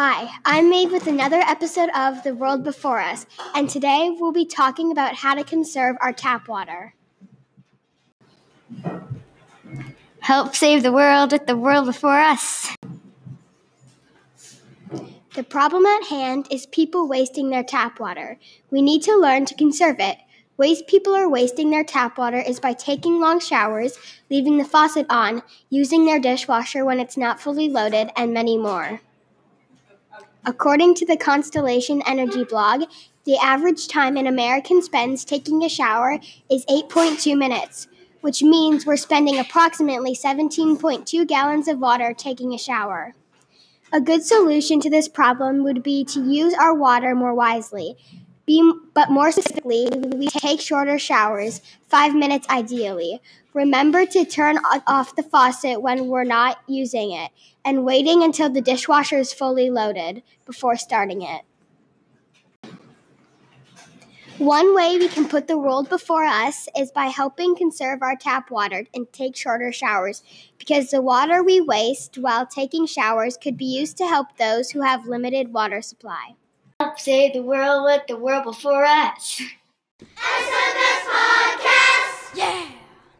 Hi, I'm Maeve with another episode of The World Before Us, and today we'll be talking about how to conserve our tap water. Help save the world with the world before us. The problem at hand is people wasting their tap water. We need to learn to conserve it. Ways people are wasting their tap water is by taking long showers, leaving the faucet on, using their dishwasher when it's not fully loaded, and many more. According to the Constellation Energy blog, the average time an American spends taking a shower is 8.2 minutes, which means we're spending approximately 17.2 gallons of water taking a shower. A good solution to this problem would be to use our water more wisely. Be, but more specifically, we take shorter showers, five minutes ideally. Remember to turn off the faucet when we're not using it, and waiting until the dishwasher is fully loaded before starting it. One way we can put the world before us is by helping conserve our tap water and take shorter showers, because the water we waste while taking showers could be used to help those who have limited water supply help save the world with the world before us.